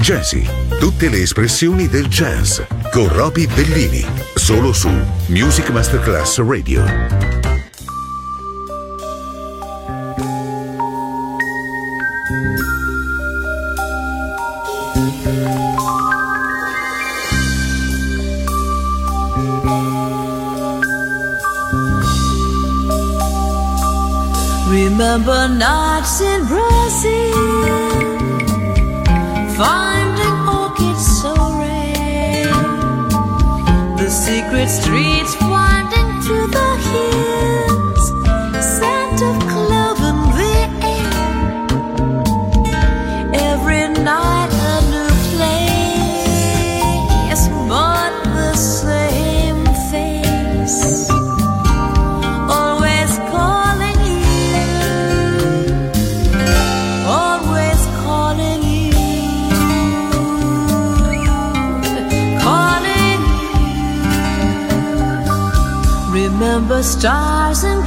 Jazzy, tutte le espressioni del jazz con Roby Bellini, solo su Music Masterclass Radio. Remember nights in Brazil find an orchid so rare. The secret streets. stars and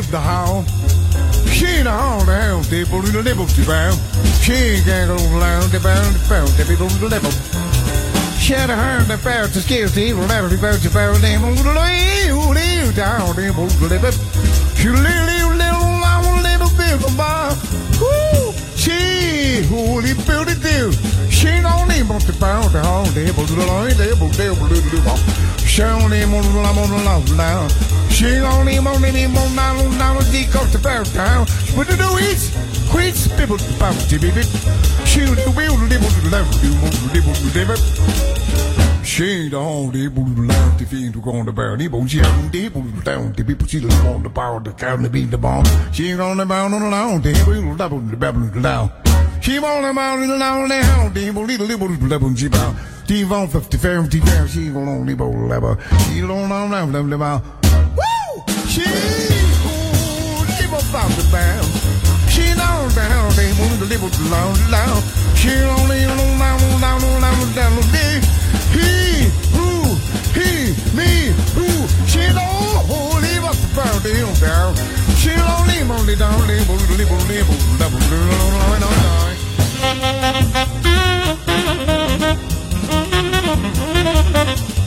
Be the how. She ain't a how the hell, they in the nibble to bound. She ain't got on the loud, the bound, the bound, the people the level. She had a hand that bound to scale the evil, never be bound to bound, them on the live down, them on the level. She little, little, little, little bit of bar. Woo! She, holy it do. She don't need but the bound, the how, they put the line, they put the little She only on the love on the now. She only on any more now, now, the coast of bound town. What to do is, to bound to be bit. She will live with the left, you won't live with the She ain't all the able to learn the thing to go on the barrel. They see how they able to down the people see the on the power, the count, the beat, the bomb. She ain't on the bound on the lounge, they will double the babble down. She won't about in the lounge, they hold the able little able to level, she bound. She won't fifty fair, fifty fair, she will only bowl level. She don't know, level, level, level. Woo! She who live about the bound. She down down, they move the live loud, loud. She only on down, down, down, down, down. He, who, he, me, who. She don't live up the bound, they don't down. She only only down, they move the live, live, double, down, down. She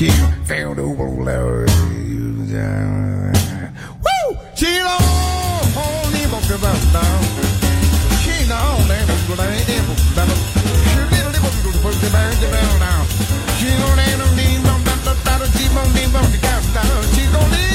the bound. She found over there. Woo! She don't live on the bound now. She don't live on the bound. She little live on the bound, the bound now. She don't live on the bound, the bound, she won't live on the bound now. She don't live,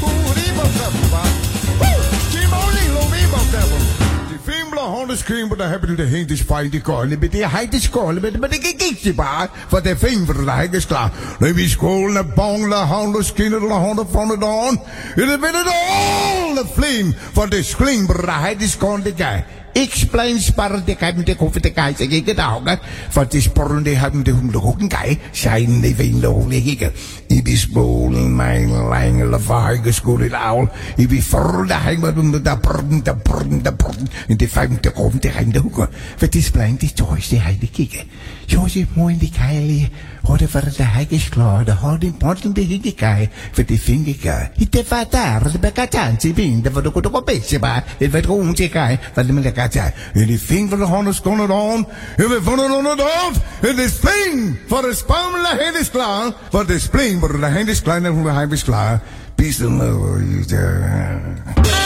who live on the bound. Woo! She won't live on the bound. Die Fimbler Honda Scream, but I happen to hate this fight the call. But the height is call, but but the kick the bar. For the finger, the height is klaar. Let me school, the bong, the Honda skin, the Honda from the dawn. It is been it all the flame. For the scream, but the is called the guy. Explain spar de kai met de koffie te kai zeg ik het ook. Wat is porren de hebben de hom de hoeken kai. Zijn de veen de hoek ik. I be spool mijn lang la vaige school het al. I be for de hang met de da porren de porren de porren. In de vijf de koffie te gaan de hoeken. Wat is plein die choice die hij de kikken. Josie mooi die kai. Hoorde voor de hek is klaar. De hoort in porren de hikke kai. Voor die vinger kai. Het is wat daar. De bekatjantie vind. De voor de kote kopetje bij. Het werd gewoon te kai. Wat de me lekker zei. En die ving van de handen is kon het aan. En we vonden aan het hoofd. En de spring. Voor de spam de hand is klaar. Voor de spring. Voor de hand is klaar. En de hand is klaar. Peace and love.